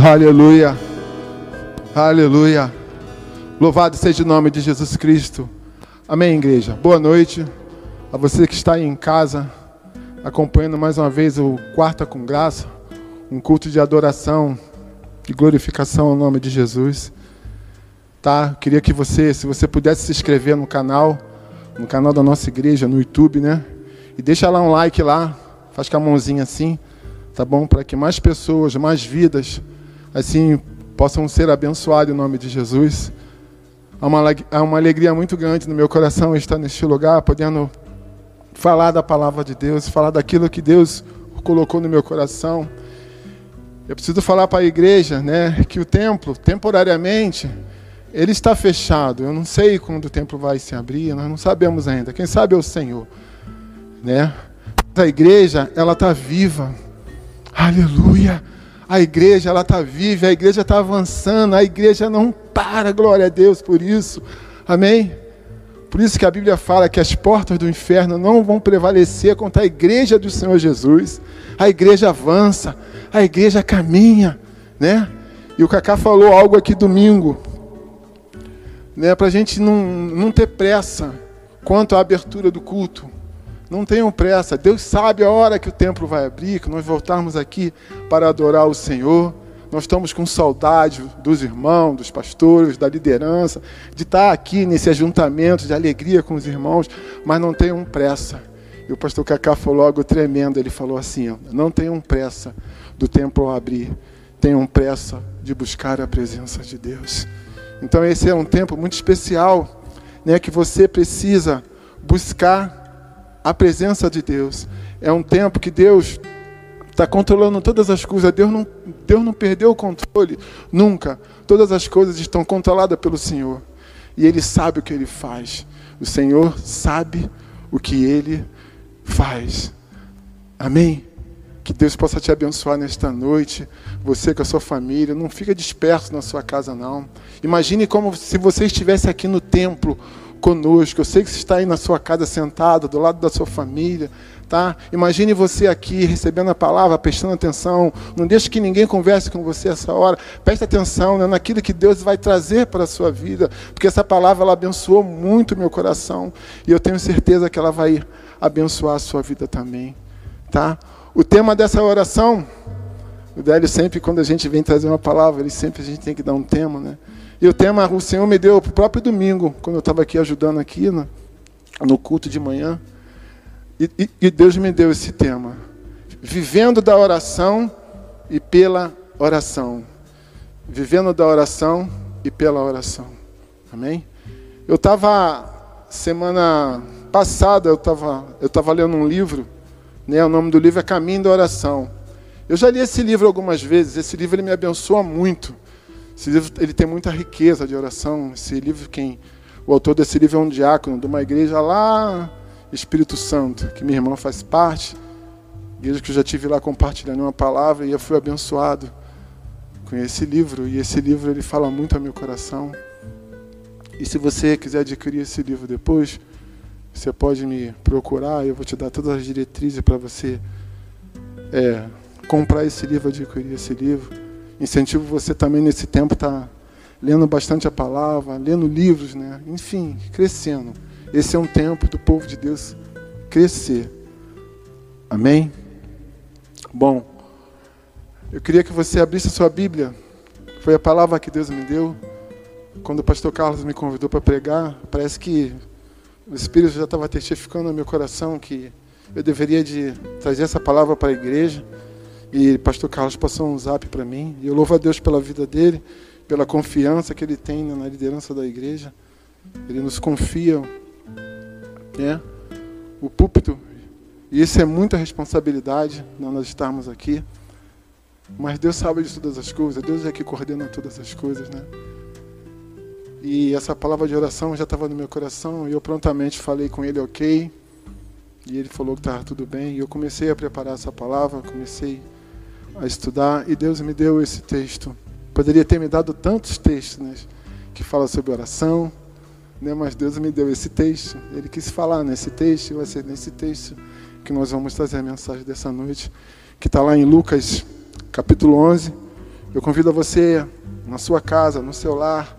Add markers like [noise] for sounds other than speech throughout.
Aleluia. Aleluia. Louvado seja o nome de Jesus Cristo. Amém, igreja. Boa noite a você que está aí em casa, acompanhando mais uma vez o Quarta com Graça, um culto de adoração e glorificação ao nome de Jesus. Tá? Queria que você, se você pudesse se inscrever no canal, no canal da nossa igreja, no YouTube, né? E deixa lá um like lá, faz com a mãozinha assim, tá bom? Para que mais pessoas, mais vidas, assim, possam ser abençoados em nome de Jesus. Há uma, uma alegria muito grande no meu coração estar neste lugar, podendo falar da palavra de Deus, falar daquilo que Deus colocou no meu coração. Eu preciso falar para a igreja, né, que o templo, temporariamente, ele está fechado. Eu não sei quando o templo vai se abrir, nós não sabemos ainda. Quem sabe é o Senhor, né? A igreja, ela está viva. Aleluia. A igreja, ela está viva, a igreja está avançando, a igreja não para, glória a Deus por isso. Amém? Por isso que a Bíblia fala que as portas do inferno não vão prevalecer contra a igreja do Senhor Jesus. A igreja avança, a igreja caminha, né? E o Cacá falou algo aqui domingo, né? Para a gente não, não ter pressa quanto à abertura do culto. Não tenham pressa. Deus sabe a hora que o templo vai abrir, que nós voltarmos aqui para adorar o Senhor. Nós estamos com saudade dos irmãos, dos pastores, da liderança, de estar aqui nesse ajuntamento de alegria com os irmãos, mas não tenham pressa. E o pastor Cacá falou algo tremendo. Ele falou assim: não tenham pressa do templo abrir, tenham pressa de buscar a presença de Deus. Então, esse é um tempo muito especial, né, que você precisa buscar a presença de Deus. É um tempo que Deus está controlando todas as coisas. Deus não, Deus não perdeu o controle, nunca. Todas as coisas estão controladas pelo Senhor. E Ele sabe o que Ele faz. O Senhor sabe o que Ele faz. Amém? Que Deus possa te abençoar nesta noite. Você com a sua família. Não fica disperso na sua casa, não. Imagine como se você estivesse aqui no templo conosco. Eu sei que você está aí na sua casa sentado, do lado da sua família. Tá? Imagine você aqui recebendo a palavra, prestando atenção. Não deixe que ninguém converse com você essa hora. Preste atenção né, naquilo que Deus vai trazer para a sua vida, porque essa palavra ela abençoou muito meu coração e eu tenho certeza que ela vai abençoar a sua vida também, tá? O tema dessa oração, o Délio sempre quando a gente vem trazer uma palavra, ele sempre a gente tem que dar um tema, né? E o tema o Senhor me deu para o próprio domingo, quando eu estava aqui ajudando aqui no, no culto de manhã. E, e, e Deus me deu esse tema. Vivendo da oração e pela oração. Vivendo da oração e pela oração. Amém? Eu estava, semana passada, eu estava eu tava lendo um livro, né, o nome do livro é Caminho da Oração. Eu já li esse livro algumas vezes, esse livro ele me abençoa muito. Esse livro ele tem muita riqueza de oração. Esse livro, quem o autor desse livro é um diácono de uma igreja lá, Espírito Santo, que minha irmã faz parte. Igreja que eu já tive lá compartilhando uma palavra e eu fui abençoado com esse livro. E esse livro ele fala muito ao meu coração. E se você quiser adquirir esse livro depois, você pode me procurar. Eu vou te dar todas as diretrizes para você é, comprar esse livro, adquirir esse livro. Incentivo você também nesse tempo estar tá lendo bastante a palavra, lendo livros, né? Enfim, crescendo. Esse é um tempo do povo de Deus crescer. Amém? Bom, eu queria que você abrisse a sua Bíblia. Foi a palavra que Deus me deu. Quando o pastor Carlos me convidou para pregar, parece que o Espírito já estava testificando no meu coração que eu deveria de trazer essa palavra para a igreja. E pastor Carlos passou um zap para mim. E eu louvo a Deus pela vida dele, pela confiança que ele tem na liderança da igreja. Ele nos confia né, o púlpito. E isso é muita responsabilidade nós estarmos aqui. Mas Deus sabe de todas as coisas. Deus é que coordena todas as coisas, né? E essa palavra de oração já estava no meu coração e eu prontamente falei com ele, ok. E ele falou que estava tudo bem. E eu comecei a preparar essa palavra, comecei a estudar e Deus me deu esse texto. Poderia ter me dado tantos textos né, que falam sobre oração, né, mas Deus me deu esse texto. Ele quis falar nesse texto, e vai ser nesse texto que nós vamos trazer a mensagem dessa noite, que está lá em Lucas capítulo 11, Eu convido a você, na sua casa, no seu lar,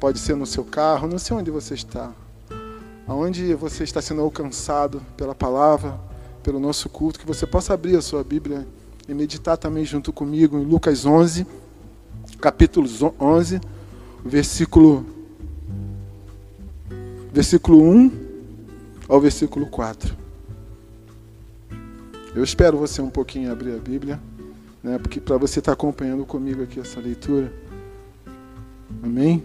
pode ser no seu carro, não sei onde você está, aonde você está sendo alcançado pela palavra, pelo nosso culto, que você possa abrir a sua Bíblia e meditar também junto comigo em Lucas 11, capítulo 11, versículo, versículo 1 ao versículo 4. Eu espero você um pouquinho abrir a Bíblia, né, porque para você estar tá acompanhando comigo aqui essa leitura. Amém?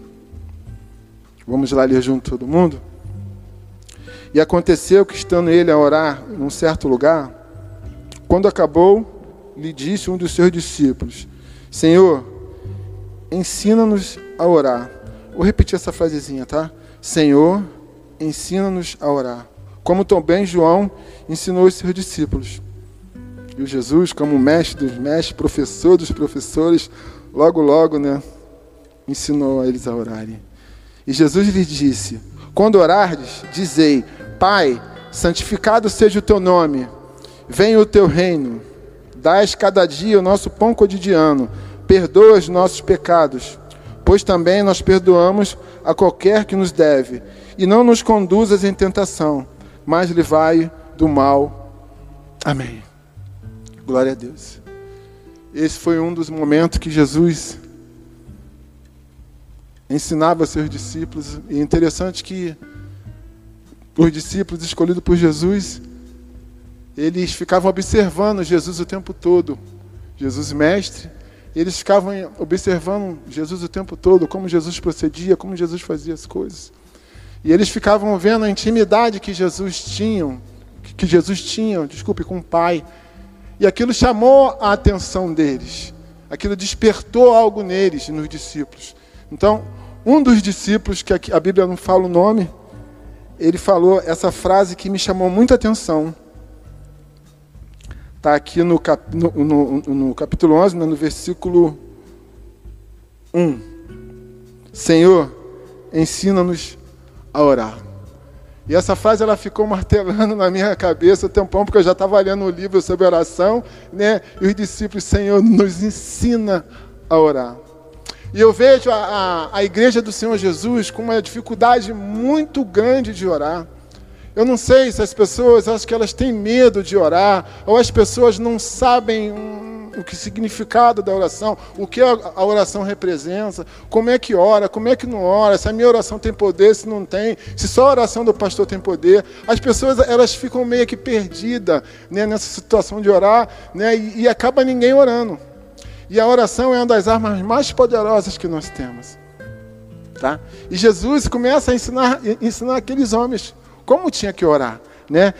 Vamos lá ler junto todo mundo? E aconteceu que, estando ele a orar num certo lugar, quando acabou, lhe disse um dos seus discípulos: Senhor, ensina-nos a orar. Vou repetir essa frasezinha, tá? Senhor, ensina-nos a orar. Como também João ensinou os seus discípulos. E o Jesus, como mestre dos mestres, professor dos professores, logo, logo, né, ensinou a eles a orarem. E Jesus lhes disse: Quando orardes, dizei: Pai, santificado seja o teu nome, venha o teu reino, dás cada dia o nosso pão cotidiano, perdoa os nossos pecados, pois também nós perdoamos a qualquer que nos deve, e não nos conduzas em tentação, mas livrai do mal. Amém. Glória a Deus. Esse foi um dos momentos que Jesus ensinava seus discípulos. E é interessante que os discípulos escolhidos por Jesus, eles ficavam observando Jesus o tempo todo. Jesus mestre, eles ficavam observando Jesus o tempo todo, como Jesus procedia, como Jesus fazia as coisas. E eles ficavam vendo a intimidade que Jesus tinha, que Jesus tinha, desculpe, com o Pai. E aquilo chamou a atenção deles. Aquilo despertou algo neles, nos discípulos. Então, um dos discípulos, que a Bíblia não fala o nome, ele falou essa frase que me chamou muita atenção. Está aqui no, cap, no, no, no, capítulo 11, né, no versículo 1. Senhor, ensina-nos a orar. E essa frase ela ficou martelando na minha cabeça um tempão, porque eu já estava lendo um livro sobre oração, né? E os discípulos, Senhor, nos ensina a orar. E eu vejo a, a, a igreja do Senhor Jesus com uma dificuldade muito grande de orar. Eu não sei se as pessoas, acho que elas têm medo de orar, ou as pessoas não sabem o que significado da oração, o que a oração representa, como é que ora, como é que não ora, se a minha oração tem poder, se não tem, se só a oração do pastor tem poder. As pessoas elas ficam meio que perdidas né, nessa situação de orar, né, e, e acaba ninguém orando. E a oração é uma das armas mais poderosas que nós temos. Tá? E Jesus começa a ensinar, ensinar aqueles homens como tinha que orar, né?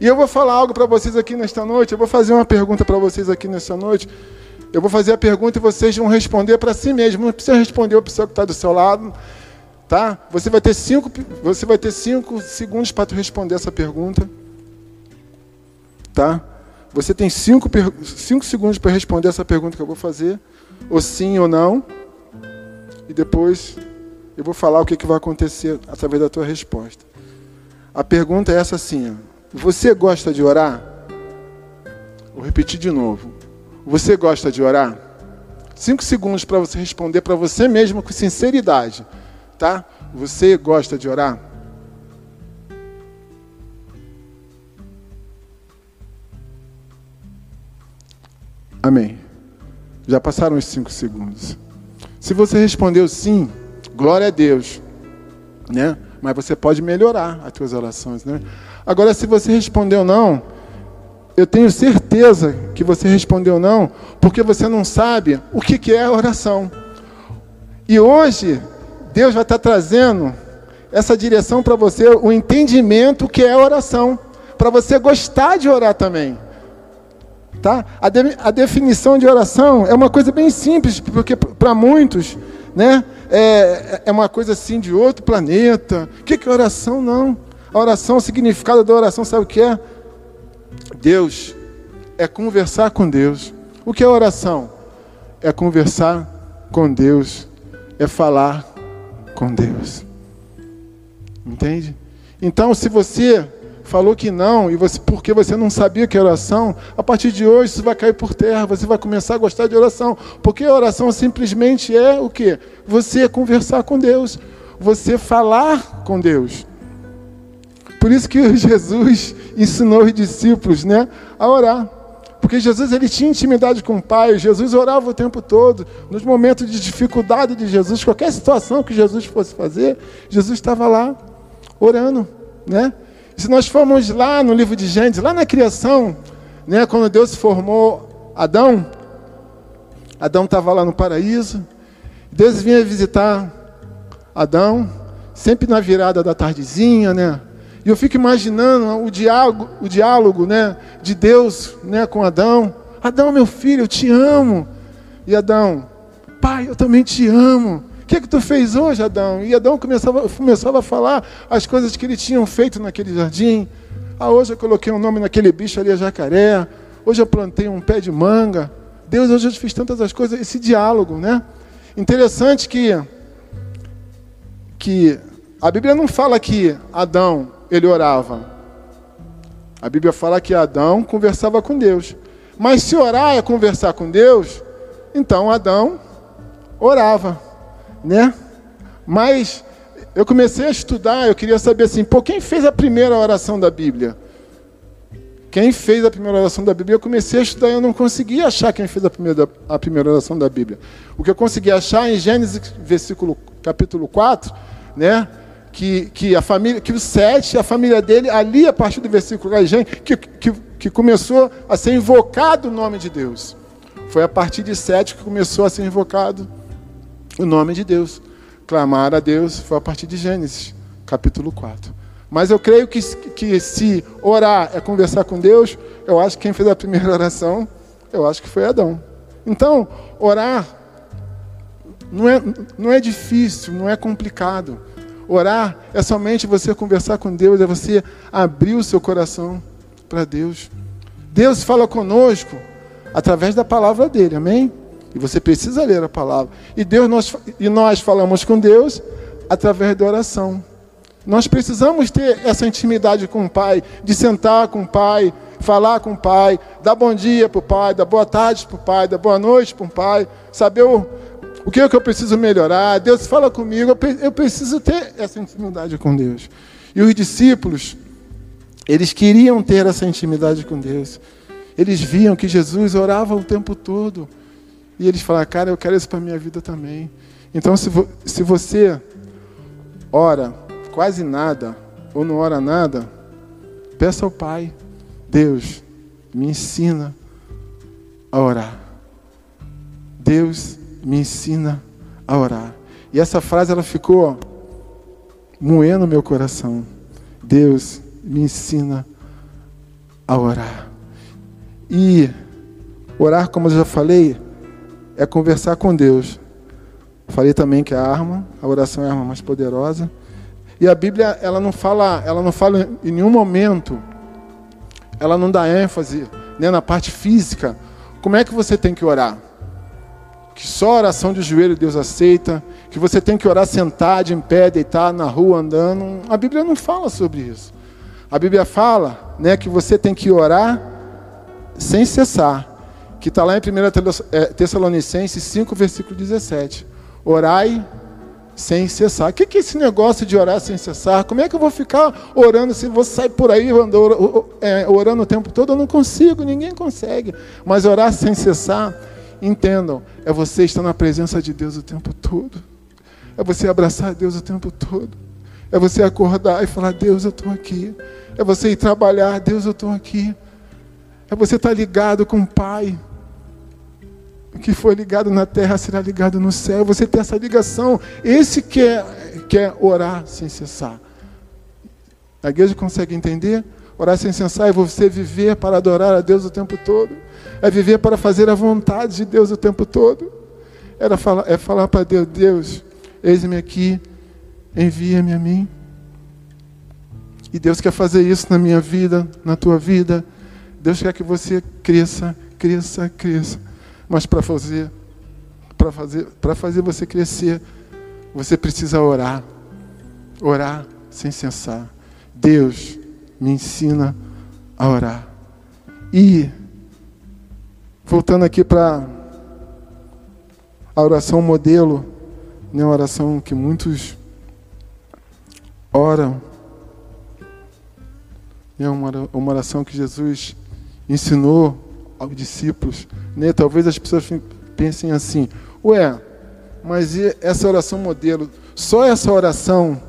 E eu vou falar algo para vocês aqui nesta noite. Eu vou fazer uma pergunta para vocês aqui nesta noite. Eu vou fazer a pergunta e vocês vão responder para si mesmo. Não precisa responder a pessoa que está do seu lado, tá? Você vai ter cinco, você vai ter cinco segundos para responder essa pergunta, tá? Você tem cinco, cinco segundos para responder essa pergunta que eu vou fazer, ou sim ou não. E depois eu vou falar o que, que vai acontecer através da tua resposta. A pergunta é essa assim. Você gosta de orar? Vou repetir de novo. Você gosta de orar? Cinco segundos para você responder para você mesmo com sinceridade, tá? Você gosta de orar? Amém. Já passaram os cinco segundos. Se você respondeu sim, glória a Deus, né? Mas você pode melhorar as suas orações, né? Agora, se você respondeu não, eu tenho certeza que você respondeu não, porque você não sabe o que é a oração. E hoje, Deus vai estar trazendo essa direção para você, o entendimento que é a oração, para você gostar de orar também. Tá? A, de, a definição de oração é uma coisa bem simples, porque para muitos, né, é, é uma coisa assim de outro planeta. O que é oração? Não. A oração, o significado da oração, sabe o que é? Deus. É conversar com Deus. O que é oração? É conversar com Deus. É falar com Deus. Entende? Então, se você falou que não, e você, porque você não sabia que era oração, a partir de hoje isso vai cair por terra, você vai começar a gostar de oração. Porque oração simplesmente é o que? Você conversar com Deus, você falar com Deus. Por isso que [laughs] Jesus ensinou os discípulos né, a orar. Porque Jesus ele tinha intimidade com o Pai, Jesus orava o tempo todo. Nos momentos de dificuldade de Jesus, qualquer situação que Jesus fosse fazer, Jesus estava lá orando, né? Se nós formos lá no livro de Gênesis, lá na criação, né, quando Deus formou Adão, Adão estava lá no paraíso, Deus vinha visitar Adão, sempre na virada da tardezinha, né? E eu fico imaginando o diálogo, o diálogo né, de Deus né, com Adão. Adão, meu filho, eu te amo. E Adão, pai, eu também te amo. O que, é que tu fez hoje, Adão? E Adão começava, começava a falar as coisas que ele tinha feito naquele jardim. Ah, hoje eu coloquei um nome naquele bicho ali, a jacaré. Hoje eu plantei um pé de manga. Deus, hoje eu fiz tantas as coisas. Esse diálogo, né? Interessante que, que a Bíblia não fala que Adão, ele orava. A Bíblia fala que Adão conversava com Deus. Mas se orar é conversar com Deus, então Adão orava né? Mas eu comecei a estudar, eu queria saber assim, pô, quem fez a primeira oração da Bíblia? Quem fez a primeira oração da Bíblia? Eu comecei a estudar e eu não consegui achar quem fez a primeira, a primeira oração da Bíblia. O que eu consegui achar em Gênesis, versículo, capítulo 4, né? Que, que a família, que o Sete, a família dele, ali a partir do versículo que, que, que começou a ser invocado o nome de Deus. Foi a partir de Sete que começou a ser invocado o nome de Deus. Clamar a Deus foi a partir de Gênesis, capítulo 4. Mas eu creio que, que se orar é conversar com Deus, eu acho que quem fez a primeira [laughs] oração, eu acho que foi Adão. Então, orar não é, não é difícil, não é complicado. Orar é somente você conversar com Deus, é você abrir o seu coração para Deus. Deus fala conosco através da palavra dele, amém? E você precisa ler a palavra. E, Deus, nós, e nós falamos com Deus através da oração. Nós precisamos ter essa intimidade com o Pai, de sentar com o Pai, falar com o Pai, dar bom dia para o Pai, dar boa tarde para o Pai, dar boa noite para o Pai, saber o, o que é que eu preciso melhorar. Deus fala comigo, eu preciso ter essa intimidade com Deus. E os discípulos, eles queriam ter essa intimidade com Deus. Eles viam que Jesus orava o tempo todo. E eles falaram, cara, eu quero isso para minha vida também. Então, se, vo se você ora quase nada, ou não ora nada, peça ao Pai, Deus, me ensina a orar. Deus me ensina a orar. E essa frase ela ficou moendo meu coração. Deus me ensina a orar. E orar, como eu já falei, é conversar com Deus. Falei também que a arma, a oração é a arma mais poderosa. E a Bíblia, ela não fala, ela não fala em nenhum momento, ela não dá ênfase né, na parte física. Como é que você tem que orar? Que só oração de joelho Deus aceita, que você tem que orar sentado, em pé, deitado, na rua, andando. A Bíblia não fala sobre isso. A Bíblia fala né, que você tem que orar sem cessar que está lá em 1 é, Tessalonicenses 5, versículo 17. Orai sem cessar. O que é esse negócio de orar sem cessar? Como é que eu vou ficar orando se você sai por aí é, orando o tempo todo? Eu não consigo, ninguém consegue. Mas orar sem cessar, entendam, é você estar na presença de Deus o tempo todo. É você abraçar Deus o tempo todo. É você acordar e falar: Deus, eu estou aqui. É você ir trabalhar: Deus, eu estou aqui. É você estar ligado com o Pai. Que foi ligado na terra será ligado no céu. Você tem essa ligação. Esse quer, é, quer é orar sem cessar. A igreja consegue entender? Orar sem cessar é você viver para adorar a Deus o tempo todo. É viver para fazer a vontade de Deus o tempo todo. Falar, é falar para Deus, Deus, eis-me aqui, envia-me a mim. E Deus quer fazer isso na minha vida, na tua vida. Deus quer que você cresça, cresça, cresça. Mas para fazer, para fazer, para fazer você crescer, você precisa orar. Orar sem cessar. Deus, me ensina a orar. E, voltando aqui para a oração modelo, né, a oração que muitos oram, é uma, uma oração que Jesus ensinou aos discípulos. Né? Talvez as pessoas pensem assim: ué, mas essa oração modelo, só essa oração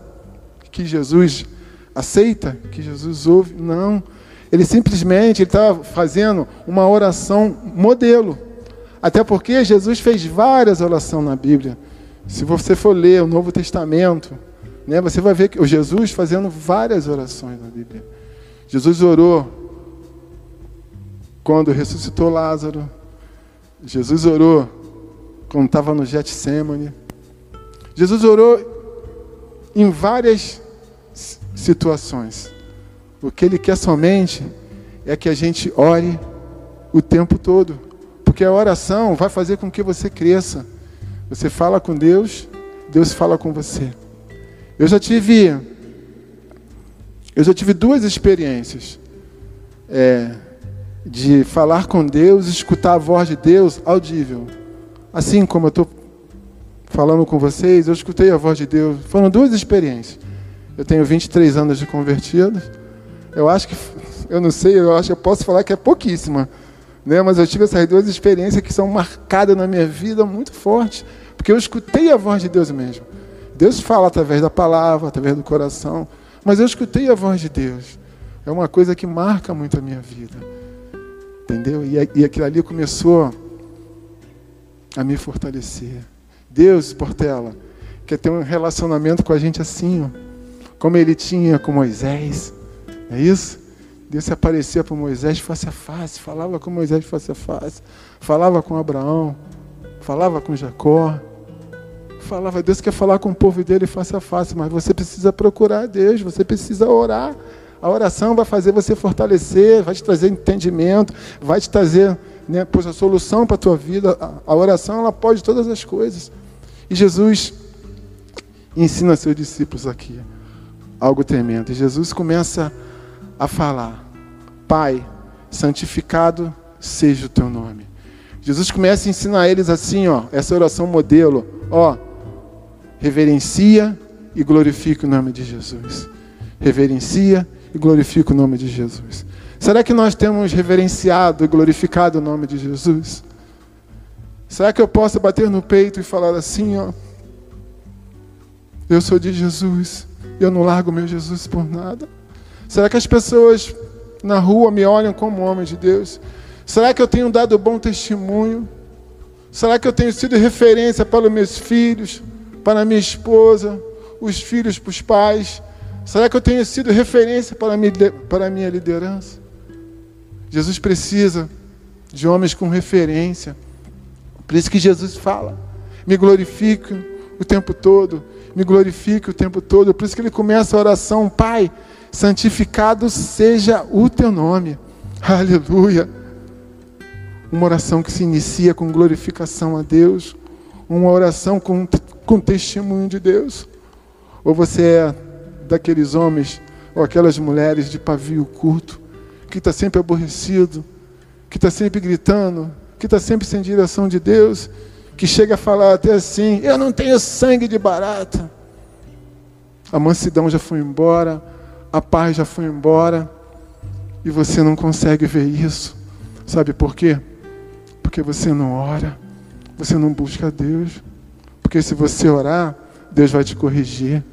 que Jesus aceita, que Jesus ouve? Não. Ele simplesmente estava fazendo uma oração modelo. Até porque Jesus fez várias orações na Bíblia. Se você for ler o Novo Testamento, né, você vai ver que o Jesus fazendo várias orações na Bíblia. Jesus orou quando ressuscitou Lázaro. Jesus orou quando estava no Getsemane. Jesus orou em várias situações. O que ele quer somente é que a gente ore o tempo todo. Porque a oração vai fazer com que você cresça. Você fala com Deus, Deus fala com você. Eu já tive, eu já tive duas experiências é, de falar com Deus, escutar a voz de Deus audível. Assim como eu estou falando com vocês, eu escutei a voz de Deus. Foram duas experiências. Eu tenho 23 anos de convertido. Eu acho que, eu não sei, eu acho que eu posso falar que é pouquíssima. Né? Mas eu tive essas duas experiências que são marcadas na minha vida muito forte. Porque eu escutei a voz de Deus mesmo. Deus fala através da palavra, através do coração. Mas eu escutei a voz de Deus. É uma coisa que marca muito a minha vida. Entendeu? E, e aquilo ali começou a me fortalecer. Deus, Portela, quer ter um relacionamento com a gente assim, ó, como ele tinha com Moisés. É isso? Deus se aparecia para Moisés face a face, falava com Moisés face a face, falava com Abraão, falava com Jacó, falava, Deus quer falar com o povo dele face a face, mas você precisa procurar Deus, você precisa orar. A oração vai fazer você fortalecer, vai te trazer entendimento, vai te trazer né, pois a solução para a tua vida. A oração ela pode todas as coisas. E Jesus ensina seus discípulos aqui algo tremendo. E Jesus começa a falar: Pai, santificado seja o teu nome. Jesus começa a ensinar eles assim, ó, essa oração modelo, ó, reverencia e glorifica o nome de Jesus. Reverencia e glorifica o nome de Jesus. Será que nós temos reverenciado e glorificado o nome de Jesus? Será que eu posso bater no peito e falar assim, ó, eu sou de Jesus, eu não largo meu Jesus por nada? Será que as pessoas na rua me olham como homem de Deus? Será que eu tenho dado bom testemunho? Será que eu tenho sido referência para os meus filhos, para a minha esposa, os filhos para os pais? Será que eu tenho sido referência para a minha, liderança? Jesus precisa de homens com referência. Por isso que Jesus fala: me glorifique o tempo todo, me glorifique o tempo todo. Por isso que ele começa a oração: Pai, santificado seja o teu nome. Aleluia. Uma oração que se inicia com glorificação a Deus, uma oração com, com testemunho de Deus. Ou você é daqueles homens ou aquelas mulheres de pavio curto, que está sempre aborrecido, que está sempre gritando, que está sempre sem direção de Deus, que chega a falar até assim: Eu não tenho sangue de barata. A mansidão já foi embora, a paz já foi embora, e você não consegue ver isso. Sabe por quê? Porque você não ora, você não busca Deus. Porque se você orar, Deus vai te corrigir.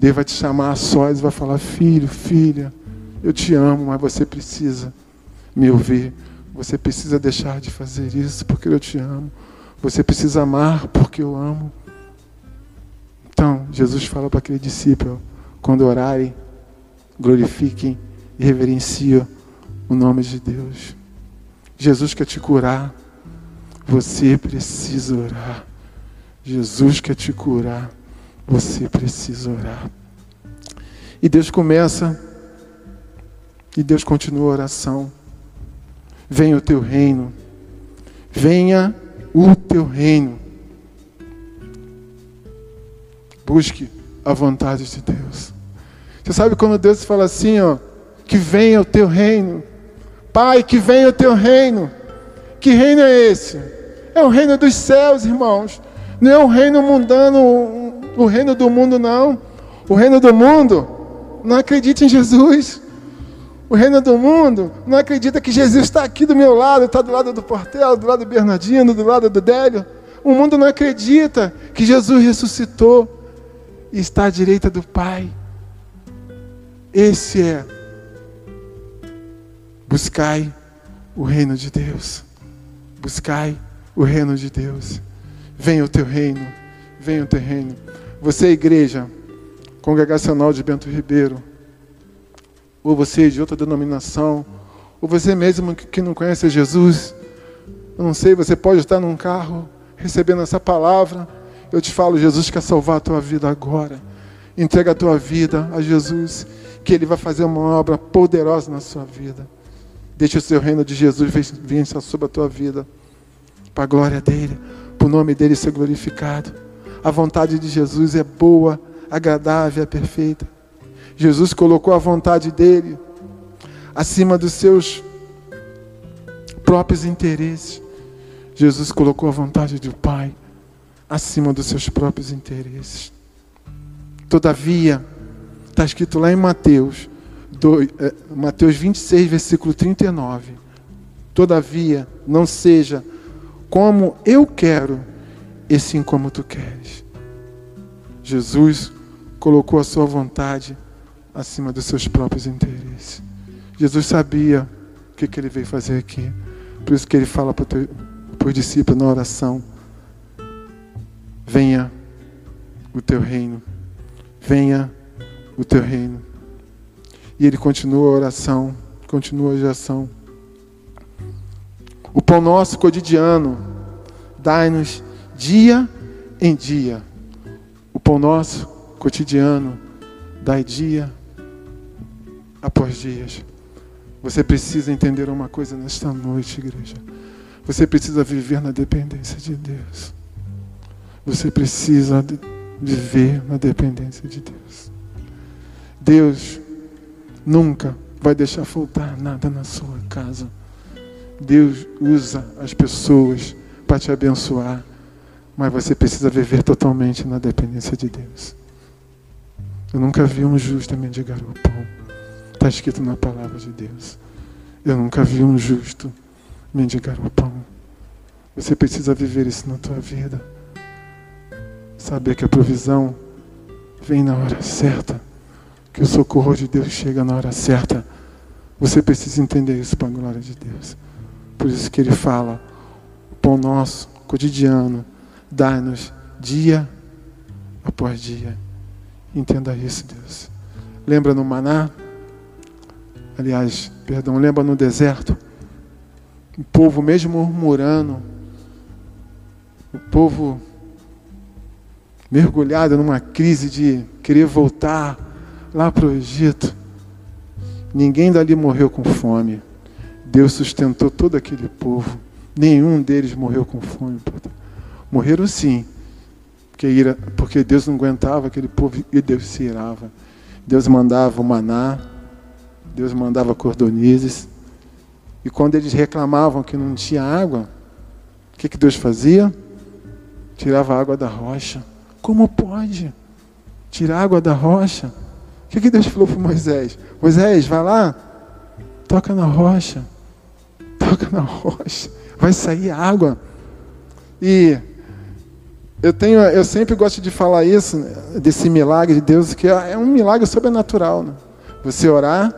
Deus vai te chamar a sós e vai falar: Filho, filha, eu te amo, mas você precisa me ouvir. Você precisa deixar de fazer isso porque eu te amo. Você precisa amar porque eu amo. Então, Jesus fala para aquele discípulo: quando orarem, glorifiquem e reverenciem o nome de Deus. Jesus quer te curar. Você precisa orar. Jesus quer te curar. Você precisa orar. E Deus começa e Deus continua a oração. Venha o teu reino. Venha o teu reino. Busque a vontade de Deus. Você sabe quando Deus fala assim, ó, que venha o teu reino. Pai, que venha o teu reino. Que reino é esse? É o reino dos céus, irmãos. Não é o reino mundano, o reino do mundo, não. O reino do mundo não acredita em Jesus. O reino do mundo não acredita que Jesus está aqui do meu lado, está do lado do Portela, do lado do Bernardino, do lado do Délio. O mundo não acredita que Jesus ressuscitou e está à direita do Pai. Esse é buscai o reino de Deus. Buscai o reino de Deus. Venha o teu reino, venha o teu reino. Você, é igreja congregacional de Bento Ribeiro, ou você é de outra denominação, ou você mesmo que não conhece Jesus, eu não sei, você pode estar num carro recebendo essa palavra. Eu te falo, Jesus quer salvar a tua vida agora. Entrega a tua vida a Jesus, que Ele vai fazer uma obra poderosa na sua vida. Deixa o seu reino de Jesus vir sobre a tua vida, para a glória dEle, para o nome dEle ser glorificado. A vontade de Jesus é boa, agradável, é perfeita. Jesus colocou a vontade dEle acima dos seus próprios interesses. Jesus colocou a vontade do Pai acima dos seus próprios interesses. Todavia, está escrito lá em Mateus, 2, é, Mateus 26, versículo 39. Todavia, não seja como eu quero, e sim como tu queres. Jesus colocou a sua vontade acima dos seus próprios interesses. Jesus sabia o que, que ele veio fazer aqui. Por isso que ele fala para os discípulos na oração: Venha o teu reino, venha o teu reino. E ele continua a oração, continua a oração. O pão nosso cotidiano, dai-nos dia em dia. O pão nosso cotidiano, dai dia após dias. Você precisa entender uma coisa nesta noite, igreja. Você precisa viver na dependência de Deus. Você precisa viver na dependência de Deus. Deus nunca vai deixar faltar nada na sua casa. Deus usa as pessoas para te abençoar, mas você precisa viver totalmente na dependência de Deus. Eu nunca vi um justo mendigar o pão. Está escrito na palavra de Deus. Eu nunca vi um justo mendigar o pão. Você precisa viver isso na tua vida. Saber que a provisão vem na hora certa. Que o socorro de Deus chega na hora certa. Você precisa entender isso para a glória de Deus. Por isso que ele fala: o pão nosso, cotidiano, dá-nos dia após dia. Entenda isso, Deus. Lembra no maná? Aliás, perdão, lembra no deserto? O povo mesmo murmurando, o povo mergulhado numa crise de querer voltar lá para o Egito. Ninguém dali morreu com fome. Deus sustentou todo aquele povo. Nenhum deles morreu com fome. Morreram sim, porque, ira, porque Deus não aguentava aquele povo e Deus se irava. Deus mandava o maná, Deus mandava cordonizes. E quando eles reclamavam que não tinha água, o que, que Deus fazia? Tirava a água da rocha. Como pode? Tirar água da rocha? O que, que Deus falou para Moisés? Moisés, vai lá, toca na rocha. Toca na [laughs] rocha. Vai sair água. E eu tenho, eu sempre gosto de falar isso, desse milagre de Deus, que é um milagre sobrenatural. Né? Você orar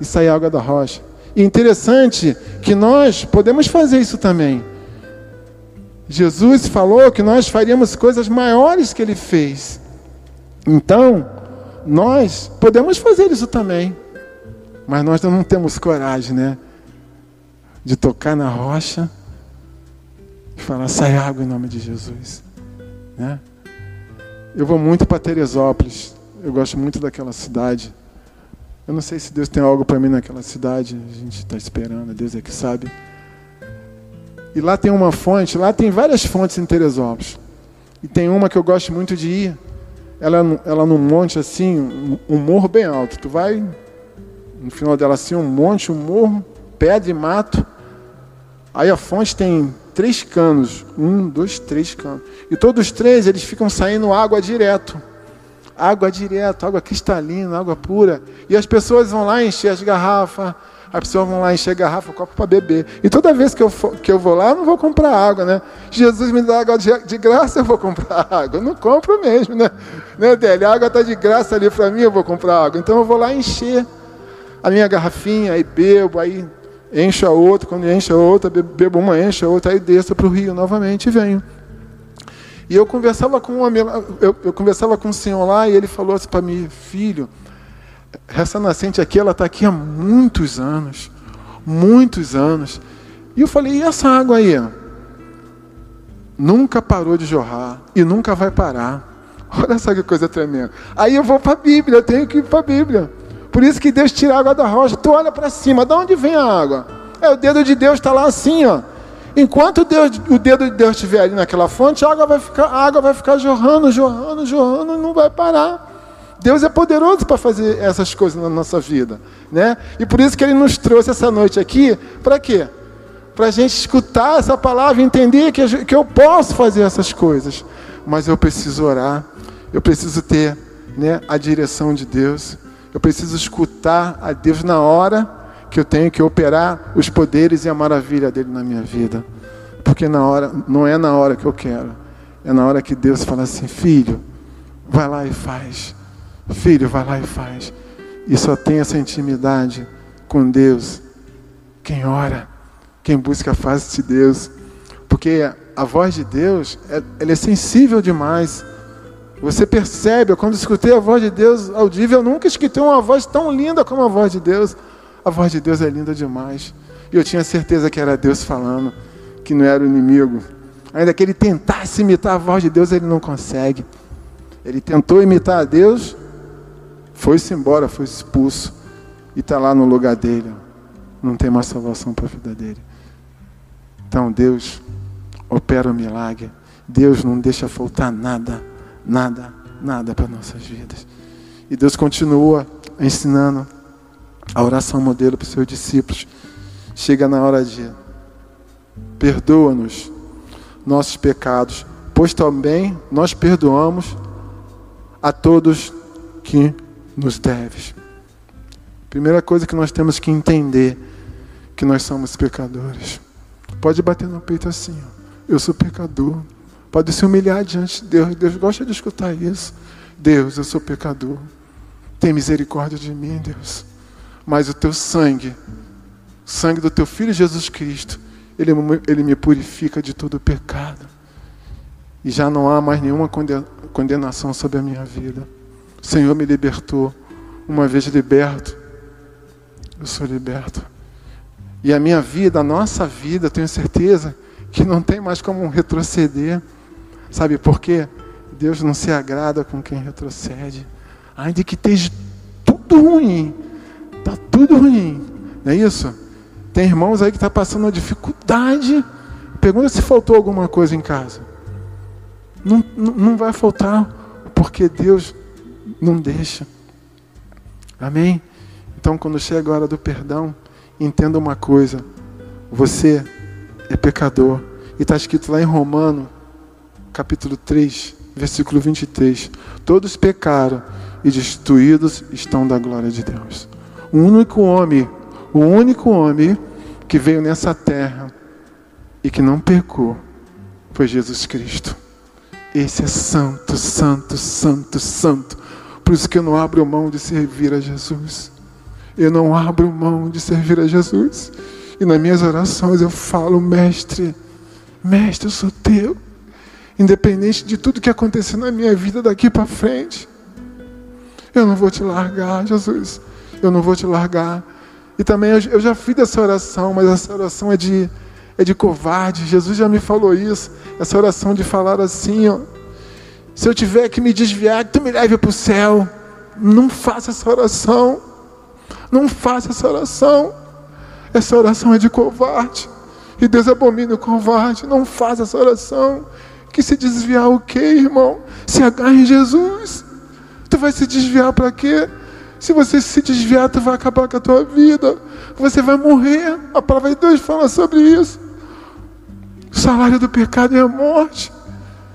e sair água da rocha. E interessante que nós podemos fazer isso também. Jesus falou que nós faríamos coisas maiores que ele fez. Então, nós podemos fazer isso também. Mas nós não temos coragem, né? De tocar na rocha e falar: sai água em nome de Jesus. Né? Eu vou muito para Teresópolis. Eu gosto muito daquela cidade. Eu não sei se Deus tem algo para mim naquela cidade. A gente está esperando, Deus é que sabe. E lá tem uma fonte, lá tem várias fontes em Teresópolis. E tem uma que eu gosto muito de ir. Ela, ela num monte assim, um morro bem alto. Tu vai no final dela assim um monte, um morro, pedra e mato. Aí a fonte tem três canos, um, dois, três canos. E todos os três eles ficam saindo água direto. Água direto, água cristalina, água pura. E as pessoas vão lá encher as garrafas, as pessoas vão lá encher garrafa, copo para beber. E toda vez que eu, for, que eu vou lá, eu não vou comprar água, né? Jesus me dá água de, de graça, eu vou comprar [laughs] água. Eu não compro mesmo, né? né, Délio? A água está de graça ali para mim, eu vou comprar água. Então eu vou lá encher a minha garrafinha, aí bebo, aí encho a outra, quando enche a outra, bebo uma, encho a outra, aí desço para o rio novamente e venho. E eu conversava com um amigo, eu, eu conversava com um senhor lá e ele falou assim para mim, filho, essa nascente aqui, ela está aqui há muitos anos. Muitos anos. E eu falei, e essa água aí? Nunca parou de jorrar e nunca vai parar. [laughs] Olha só que coisa tremenda. Aí eu vou para a Bíblia, eu tenho que ir para a Bíblia. Por isso que Deus tira a água da rocha. Tu olha para cima, de onde vem a água? É o dedo de Deus está lá assim, ó. Enquanto Deus, o dedo de Deus estiver ali naquela fonte, a água vai ficar, a água vai ficar jorrando, jorrando, jorrando, não vai parar. Deus é poderoso para fazer essas coisas na nossa vida, né? E por isso que Ele nos trouxe essa noite aqui, para quê? Para a gente escutar essa palavra e entender que, que eu posso fazer essas coisas, mas eu preciso orar, eu preciso ter né, a direção de Deus, eu preciso escutar a Deus na hora que eu tenho que operar os poderes e a maravilha dele na minha vida, porque na hora não é na hora que eu quero, é na hora que Deus fala assim, filho, vai lá e faz. Filho, vai lá e faz. E só tem essa intimidade com Deus. Quem ora, quem busca a face de Deus. Porque a voz de Deus, é, ela é sensível demais. Você percebe, quando escutei a voz de Deus audível, eu nunca escutei uma voz tão linda como a voz de Deus. A voz de Deus é linda demais. E eu tinha certeza que era Deus falando, que não era o inimigo. Ainda que ele tentasse imitar a voz de Deus, ele não consegue. Ele tentou imitar a Deus, foi-se embora, foi expulso e está lá no lugar dele. Não tem mais salvação para a vida dele. Então Deus opera o milagre. Deus não deixa faltar nada, nada, nada para nossas vidas. E Deus continua ensinando a oração modelo para os seus discípulos. Chega na hora de perdoa-nos nossos pecados, pois também nós perdoamos a todos que nos deves. Primeira coisa que nós temos que entender que nós somos pecadores. Pode bater no peito assim, ó. eu sou pecador. Pode se humilhar diante de Deus. Deus gosta de escutar isso. Deus, eu sou pecador. Tem misericórdia de mim, Deus. Mas o teu sangue, o sangue do teu filho Jesus Cristo, ele, ele me purifica de todo pecado. E já não há mais nenhuma condenação sobre a minha vida. O Senhor me libertou. Uma vez liberto, eu sou liberto. E a minha vida, a nossa vida, tenho certeza que não tem mais como retroceder. Sabe por quê? Deus não se agrada com quem retrocede. Ainda que esteja tudo ruim, está tudo ruim, não é isso? Tem irmãos aí que estão tá passando uma dificuldade. Pergunta se faltou alguma coisa em casa. Não, não, não vai faltar, porque Deus não deixa. Amém? Então, quando chega a hora do perdão, entenda uma coisa: você é pecador. E está escrito lá em Romano, capítulo 3, versículo 23. Todos pecaram e destruídos estão da glória de Deus. O único homem, o único homem que veio nessa terra e que não pecou foi Jesus Cristo. Esse é santo, santo, santo, santo. Por isso que eu não abro mão de servir a Jesus. Eu não abro mão de servir a Jesus. E nas minhas orações eu falo, mestre, mestre, eu sou teu. Independente de tudo que acontecer na minha vida daqui para frente. Eu não vou te largar, Jesus. Eu não vou te largar. E também eu já fiz essa oração, mas essa oração é de, é de covarde. Jesus já me falou isso. Essa oração de falar assim, ó. Se eu tiver que me desviar, que tu me leve para o céu. Não faça essa oração. Não faça essa oração. Essa oração é de covarde. E Deus abomina o covarde. Não faça essa oração. Que se desviar o quê, irmão? Se agarre em Jesus. Tu vai se desviar para quê? Se você se desviar, tu vai acabar com a tua vida. Você vai morrer. A palavra de Deus fala sobre isso. O salário do pecado é a morte.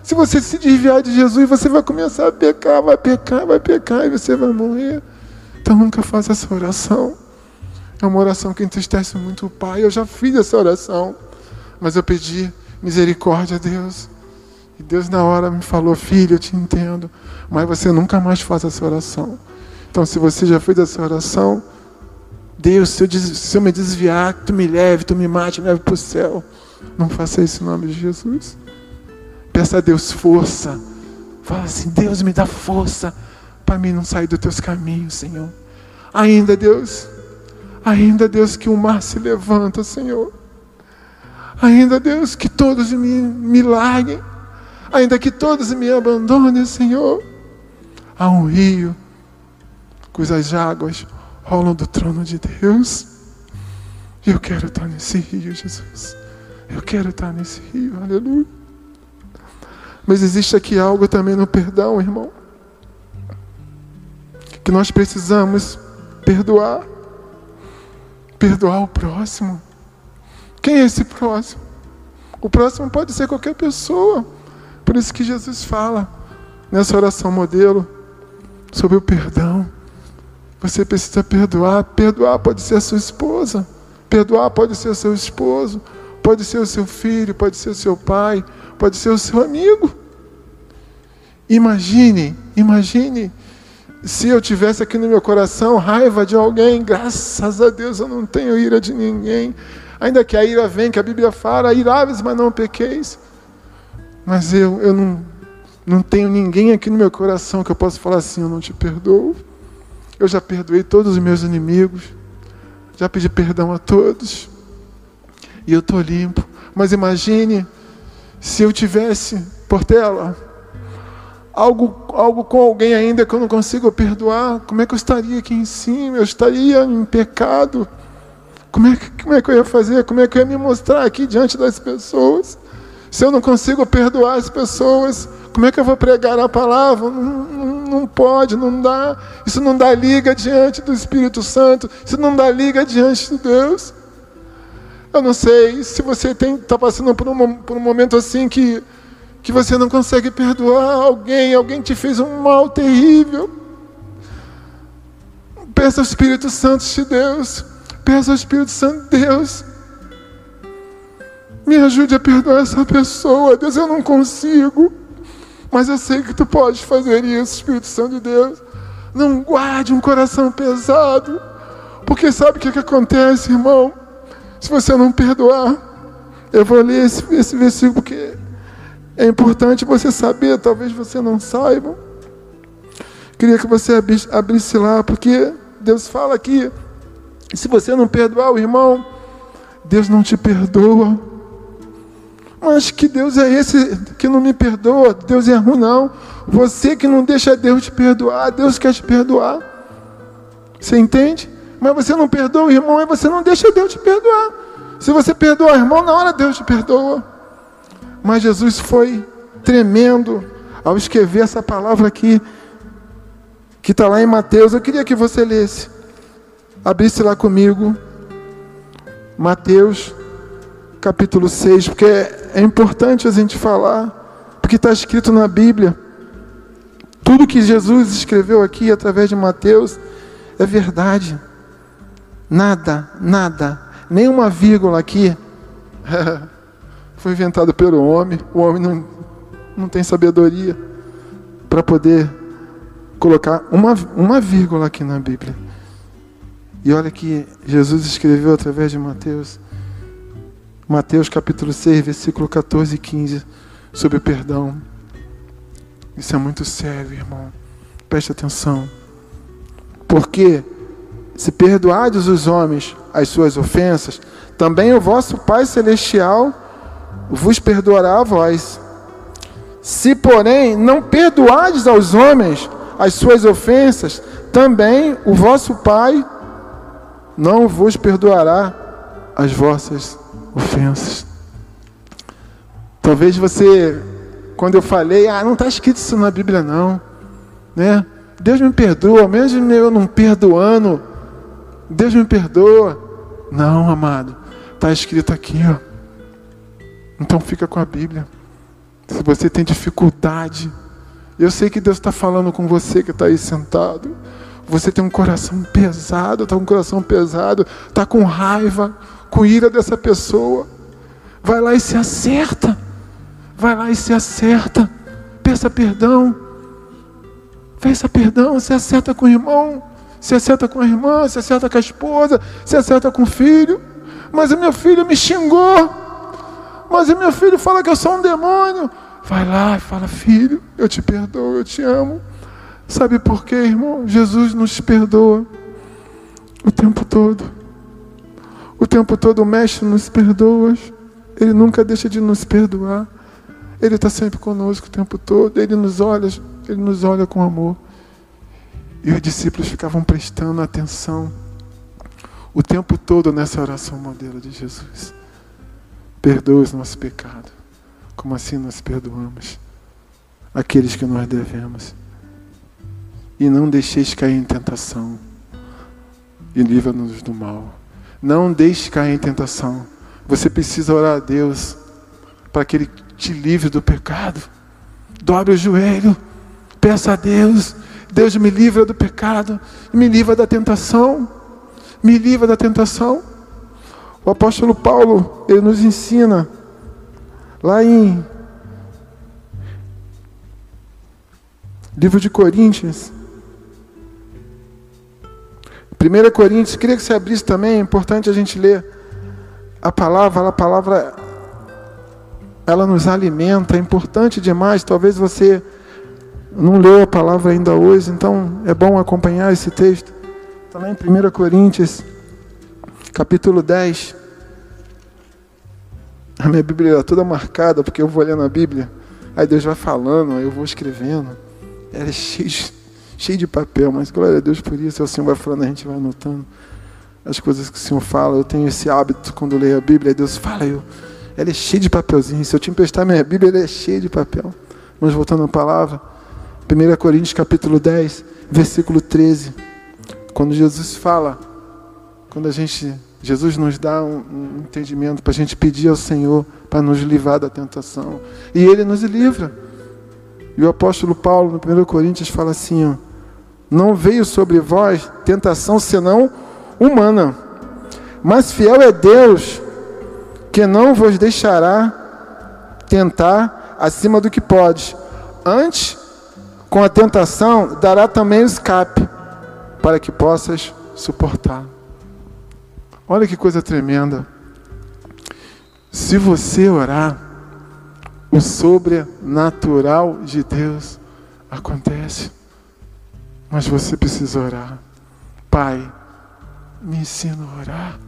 Se você se desviar de Jesus, você vai começar a pecar, vai pecar, vai pecar e você vai morrer. Então nunca faça essa oração. É uma oração que entristece muito o Pai. Eu já fiz essa oração, mas eu pedi misericórdia a Deus. E Deus na hora me falou, filho, eu te entendo, mas você nunca mais faça essa oração. Então, se você já fez essa oração, Deus, se eu, se eu me desviar, tu me leve, tu me mate, me leve para o céu. Não faça isso em nome de Jesus. Peça a Deus força. Fala assim, Deus me dá força para mim não sair dos teus caminhos, Senhor. Ainda, Deus, ainda, Deus, que o mar se levanta, Senhor. Ainda, Deus, que todos me, me larguem. Ainda que todos me abandonem, Senhor. Há um rio cujas águas rolam do trono de Deus. E eu quero estar nesse rio, Jesus. Eu quero estar nesse rio, aleluia. Mas existe aqui algo também no perdão, irmão. Que nós precisamos perdoar. Perdoar o próximo. Quem é esse próximo? O próximo pode ser qualquer pessoa. Por isso que Jesus fala nessa oração modelo sobre o perdão. Você precisa perdoar. Perdoar pode ser a sua esposa. Perdoar pode ser o seu esposo. Pode ser o seu filho. Pode ser o seu pai. Pode ser o seu amigo. Imagine, imagine se eu tivesse aqui no meu coração raiva de alguém, graças a Deus eu não tenho ira de ninguém. Ainda que a ira vem, que a Bíblia fala, iráveis, mas não pequeis. Mas eu, eu não, não tenho ninguém aqui no meu coração que eu possa falar assim, eu não te perdoo. Eu já perdoei todos os meus inimigos. Já pedi perdão a todos. E eu estou limpo. Mas imagine se eu tivesse, Portela, algo, algo com alguém ainda que eu não consigo perdoar. Como é que eu estaria aqui em cima? Eu estaria em pecado. Como é, que, como é que eu ia fazer? Como é que eu ia me mostrar aqui diante das pessoas? Se eu não consigo perdoar as pessoas, como é que eu vou pregar a palavra? Não, não, pode, não dá. Isso não dá liga diante do Espírito Santo. Isso não dá liga diante de Deus. Eu não sei se você está passando por um, por um momento assim que, que você não consegue perdoar alguém, alguém te fez um mal terrível. Peça ao Espírito Santo de Deus. Peça ao Espírito Santo de Deus me ajude a perdoar essa pessoa. Deus, eu não consigo. Mas eu sei que tu pode fazer isso, Espírito Santo de Deus. Não guarde um coração pesado. Porque sabe o que, que acontece, irmão? Se você não perdoar, eu vou ler esse, esse versículo porque é importante você saber, talvez você não saiba. Queria que você abrisse lá, porque Deus fala aqui: se você não perdoar o irmão, Deus não te perdoa. Mas que Deus é esse que não me perdoa? Deus é ruim, não. Você que não deixa Deus te perdoar, Deus quer te perdoar. Você entende? Mas você não perdoa o irmão e você não deixa Deus te perdoar. Se você perdoa o irmão, na hora Deus te perdoa. Mas Jesus foi tremendo ao escrever essa palavra aqui, que está lá em Mateus. Eu queria que você lesse. Abrisse lá comigo. Mateus capítulo 6, porque é importante a gente falar, porque está escrito na Bíblia. Tudo que Jesus escreveu aqui através de Mateus é verdade. Nada, nada, nenhuma vírgula aqui [laughs] foi inventado pelo homem. O homem não, não tem sabedoria para poder colocar uma, uma vírgula aqui na Bíblia. E olha que Jesus escreveu através de Mateus Mateus capítulo 6, versículo 14 e 15, sobre o perdão. Isso é muito sério, irmão. Preste atenção. Porque se perdoardes os homens as suas ofensas, também o vosso Pai celestial vos perdoará a vós. Se, porém, não perdoardes aos homens as suas ofensas, também o vosso Pai não vos perdoará as vossas ofensas. Talvez você, quando eu falei, ah, não está escrito isso na Bíblia não, né? Deus me perdoa, mesmo eu não perdoando, Deus me perdoa. Não, amado, está escrito aqui, ó. Então fica com a Bíblia. Se você tem dificuldade, eu sei que Deus está falando com você que está aí sentado. Você tem um coração pesado, está com um coração pesado, está com raiva, com ira dessa pessoa. Vai lá e se acerta. Vai lá e se acerta. Peça perdão. Peça perdão, se acerta com o irmão, se acerta com a irmã, se acerta com a esposa, se acerta com o filho. Mas o meu filho me xingou. Mas o meu filho fala que eu sou um demônio. Vai lá e fala, filho, eu te perdoo, eu te amo. Sabe por quê, irmão? Jesus nos perdoa o tempo todo. O tempo todo o Mestre nos perdoa. Ele nunca deixa de nos perdoar. Ele está sempre conosco o tempo todo. Ele nos olha, ele nos olha com amor. E os discípulos ficavam prestando atenção o tempo todo nessa oração modelo de Jesus. Perdoa os nossos pecados, como assim nós perdoamos aqueles que nós devemos e não deixeis cair em tentação, e livra-nos do mal. Não deixe cair em tentação. Você precisa orar a Deus para que Ele te livre do pecado. Dobre o joelho, peça a Deus, Deus me livra do pecado, me livra da tentação, me livra da tentação. O apóstolo Paulo, ele nos ensina lá em livro de Coríntios, 1 Coríntios, queria que você abrisse também, é importante a gente ler a palavra, a palavra ela nos alimenta, é importante demais. Talvez você não leu a palavra ainda hoje, então é bom acompanhar esse texto. Está lá em 1 Coríntios, capítulo 10. A minha Bíblia está toda marcada, porque eu vou lendo a Bíblia, aí Deus vai falando, aí eu vou escrevendo. Ela é cheia de cheio de papel, mas glória a Deus por isso. O Senhor vai falando, a gente vai anotando as coisas que o Senhor fala. Eu tenho esse hábito quando leio a Bíblia, Deus fala, eu, ela é cheia de papelzinho. Se eu te emprestar minha Bíblia, ela é cheia de papel. Mas voltando à palavra, 1 Coríntios capítulo 10, versículo 13. Quando Jesus fala, quando a gente, Jesus nos dá um, um entendimento para a gente pedir ao Senhor para nos livrar da tentação. E Ele nos livra. E o apóstolo Paulo, no 1 Coríntios, fala assim: ó, Não veio sobre vós tentação senão humana, mas fiel é Deus, que não vos deixará tentar acima do que pode. Antes, com a tentação, dará também o escape, para que possas suportar. Olha que coisa tremenda. Se você orar, o sobrenatural de Deus acontece. Mas você precisa orar. Pai, me ensina a orar.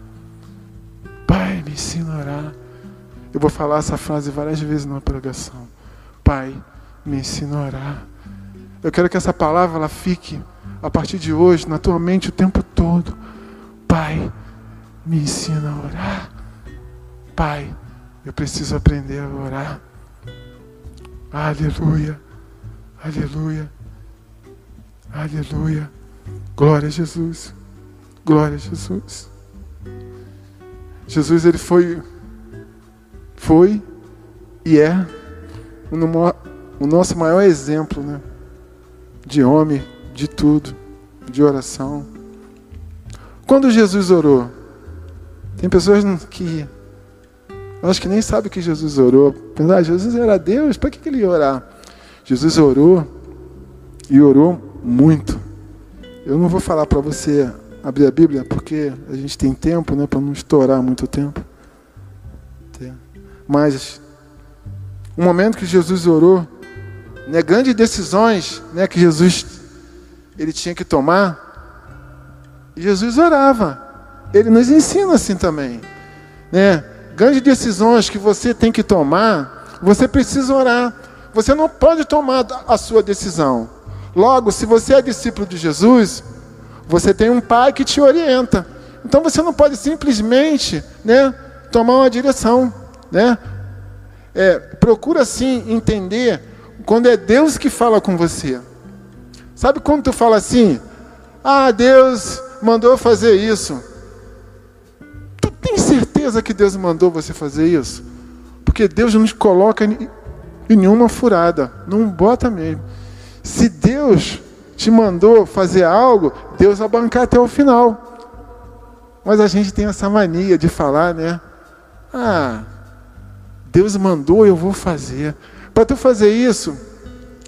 Pai, me ensina a orar. Eu vou falar essa frase várias vezes na pregação. Pai, me ensina a orar. Eu quero que essa palavra ela fique a partir de hoje na tua mente o tempo todo. Pai, me ensina a orar. Pai, eu preciso aprender a orar. Aleluia. Aleluia. Aleluia. Glória a Jesus. Glória a Jesus. Jesus ele foi foi e é o nosso maior exemplo, né? De homem, de tudo, de oração. Quando Jesus orou, tem pessoas que acho que nem sabe que Jesus orou. Ah, Jesus era Deus, para que ele ia orar? Jesus orou e orou muito. Eu não vou falar para você abrir a Bíblia, porque a gente tem tempo, né, para não estourar muito tempo. Mas o momento que Jesus orou, né, grandes decisões, né, que Jesus ele tinha que tomar, Jesus orava. Ele nos ensina assim também, né? grandes decisões que você tem que tomar, você precisa orar. Você não pode tomar a sua decisão. Logo, se você é discípulo de Jesus, você tem um pai que te orienta. Então você não pode simplesmente né, tomar uma direção. Né? É, procura sim entender quando é Deus que fala com você. Sabe quando tu fala assim? Ah, Deus mandou fazer isso. Tu tem certeza que Deus mandou você fazer isso? Porque Deus não nos coloca em nenhuma furada. Não bota mesmo. Se Deus te mandou fazer algo, Deus vai bancar até o final. Mas a gente tem essa mania de falar, né? Ah, Deus mandou, eu vou fazer. Para tu fazer isso,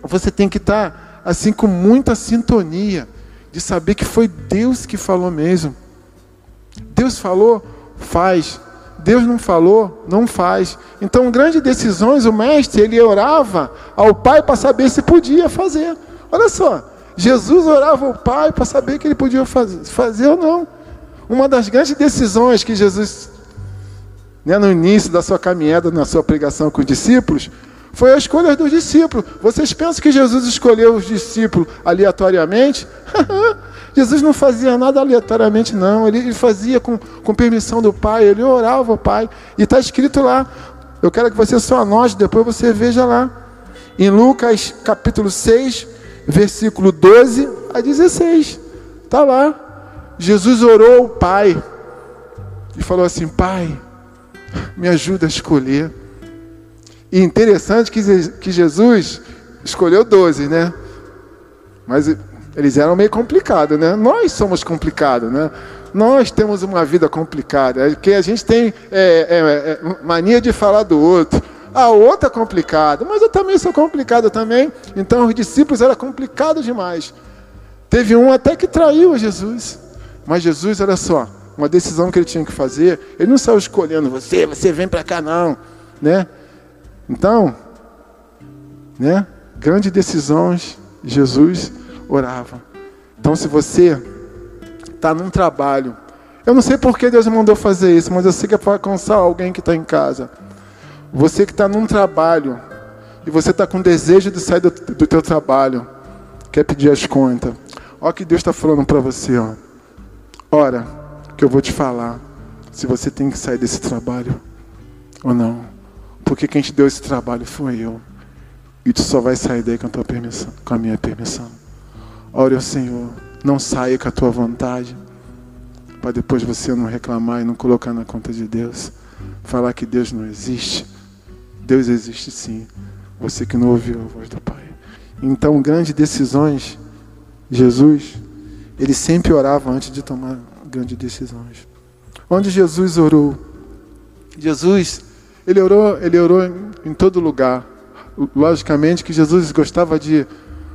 você tem que estar tá, assim com muita sintonia de saber que foi Deus que falou mesmo. Deus falou, faz. Deus não falou, não faz. Então, grandes decisões, o mestre, ele orava ao Pai para saber se podia fazer. Olha só, Jesus orava ao Pai para saber que ele podia fazer, ou não. Uma das grandes decisões que Jesus, né, no início da sua caminhada, na sua pregação com os discípulos, foi a escolha dos discípulos. Vocês pensam que Jesus escolheu os discípulos aleatoriamente? [laughs] Jesus não fazia nada aleatoriamente, não. Ele fazia com, com permissão do Pai, ele orava ao Pai. E está escrito lá. Eu quero que você só anote, depois você veja lá. Em Lucas capítulo 6, versículo 12 a 16. Está lá. Jesus orou ao Pai e falou assim: Pai, me ajuda a escolher. E interessante que, que Jesus escolheu 12, né? Mas eles eram meio complicados, né? Nós somos complicados, né? Nós temos uma vida complicada, é que a gente tem é, é, é, mania de falar do outro. Ah, o outro é complicado, mas eu também sou complicado também. Então os discípulos eram complicados demais. Teve um até que traiu Jesus. Mas Jesus, olha só, uma decisão que ele tinha que fazer, ele não saiu escolhendo você, você vem para cá não, né? Então, né? Grandes decisões, Jesus orava. Então, se você está num trabalho, eu não sei por que Deus mandou fazer isso, mas eu sei que é para alcançar alguém que está em casa. Você que está num trabalho e você está com desejo de sair do, do teu trabalho, quer pedir as contas. Olha o que Deus está falando para você. Ó. Ora, que eu vou te falar se você tem que sair desse trabalho ou não. Porque quem te deu esse trabalho foi eu. E tu só vai sair daí com a, tua permissão, com a minha permissão. Ore ao Senhor, não saia com a tua vontade, para depois você não reclamar e não colocar na conta de Deus. Falar que Deus não existe. Deus existe sim. Você que não ouviu a voz do Pai. Então, grandes decisões, Jesus, ele sempre orava antes de tomar grandes decisões. Onde Jesus orou? Jesus ele orou, ele orou em, em todo lugar. Logicamente que Jesus gostava de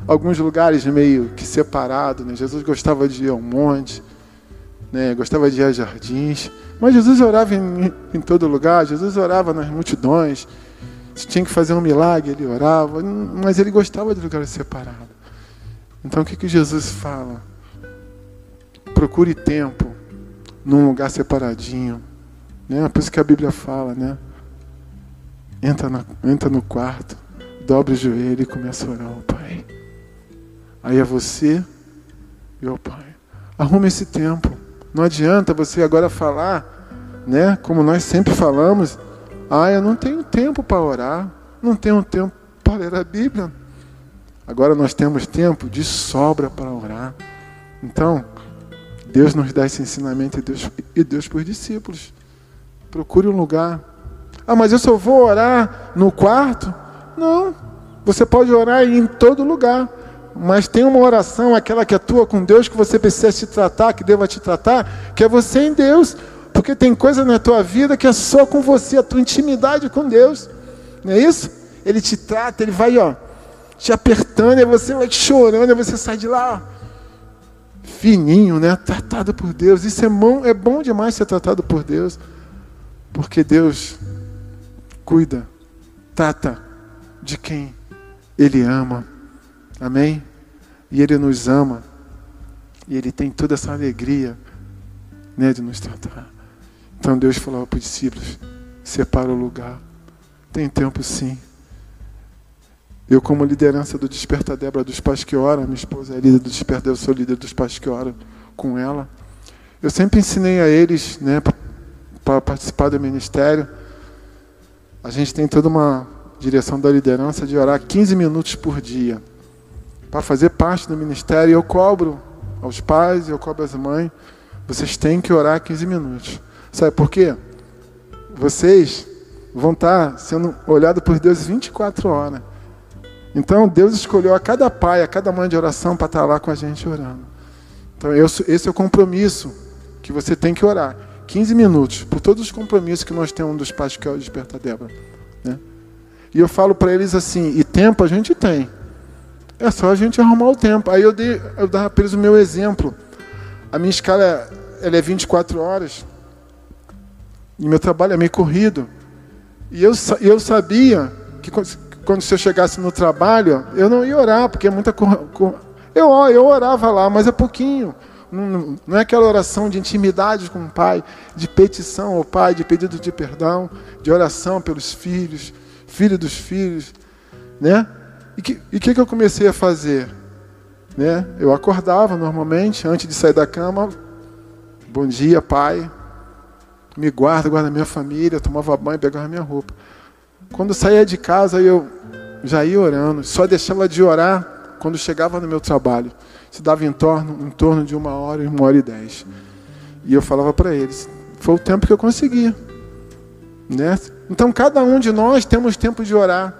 alguns lugares meio que separados. Né? Jesus gostava de ir ao monte, né? gostava de ir a jardins. Mas Jesus orava em, em todo lugar, Jesus orava nas multidões. Se tinha que fazer um milagre, ele orava. Mas ele gostava de lugares separados. Então o que, que Jesus fala? Procure tempo num lugar separadinho. Né? Por isso que a Bíblia fala, né? entra, na, entra no quarto, dobra o joelho e começa a orar Pai. Aí é você e o Pai. Arrume esse tempo. Não adianta você agora falar, né? Como nós sempre falamos, ah, eu não tenho tempo para orar, não tenho tempo para ler a Bíblia. Agora nós temos tempo de sobra para orar. Então, Deus nos dá esse ensinamento e Deus, e Deus por discípulos. Procure um lugar ah, mas eu só vou orar no quarto? Não. Você pode orar em todo lugar. Mas tem uma oração, aquela que atua com Deus, que você precisa se tratar, que deva te tratar, que é você em Deus. Porque tem coisa na tua vida que é só com você, a tua intimidade com Deus. Não é isso? Ele te trata, ele vai, ó, te apertando, e você vai chorando, e você sai de lá, ó, fininho, né? Tratado por Deus. Isso é bom, é bom demais ser tratado por Deus. Porque Deus cuida, trata de quem Ele ama. Amém? E Ele nos ama. E Ele tem toda essa alegria né, de nos tratar. Então Deus falou para os discípulos: separa o lugar. Tem tempo sim. Eu, como liderança do Desperta Débora dos Pais que Oram, minha esposa é líder do Desperta eu sou líder dos Pais que Oram com ela. Eu sempre ensinei a eles, né, para participar do ministério, a gente tem toda uma direção da liderança de orar 15 minutos por dia. Para fazer parte do ministério, eu cobro aos pais, eu cobro às mães, vocês têm que orar 15 minutos. Sabe por quê? Vocês vão estar sendo olhados por Deus 24 horas. Então Deus escolheu a cada pai, a cada mãe de oração para estar lá com a gente orando. Então esse é o compromisso que você tem que orar. 15 minutos, por todos os compromissos que nós temos dos pais que é o Desperta Débora. Né? E eu falo para eles assim, e tempo a gente tem. É só a gente arrumar o tempo. Aí eu, dei, eu dava para eles o meu exemplo. A minha escala ela é 24 horas. E meu trabalho é meio corrido. E eu, eu sabia que quando se eu chegasse no trabalho, eu não ia orar, porque é muita. Eu, eu orava lá, mas é pouquinho. Não, não é aquela oração de intimidade com o pai, de petição ao pai, de pedido de perdão, de oração pelos filhos, filho dos filhos, né? E o que, que, que eu comecei a fazer? Né? Eu acordava normalmente, antes de sair da cama, bom dia, pai, me guarda, guarda minha família, tomava banho, pegava minha roupa. Quando saía de casa, eu já ia orando, só deixava de orar quando chegava no meu trabalho. Se dava em torno, em torno de uma hora, uma hora e dez. E eu falava para eles, foi o tempo que eu consegui. Né? Então cada um de nós temos tempo de orar,